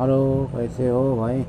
हेलो कैसे हो भाई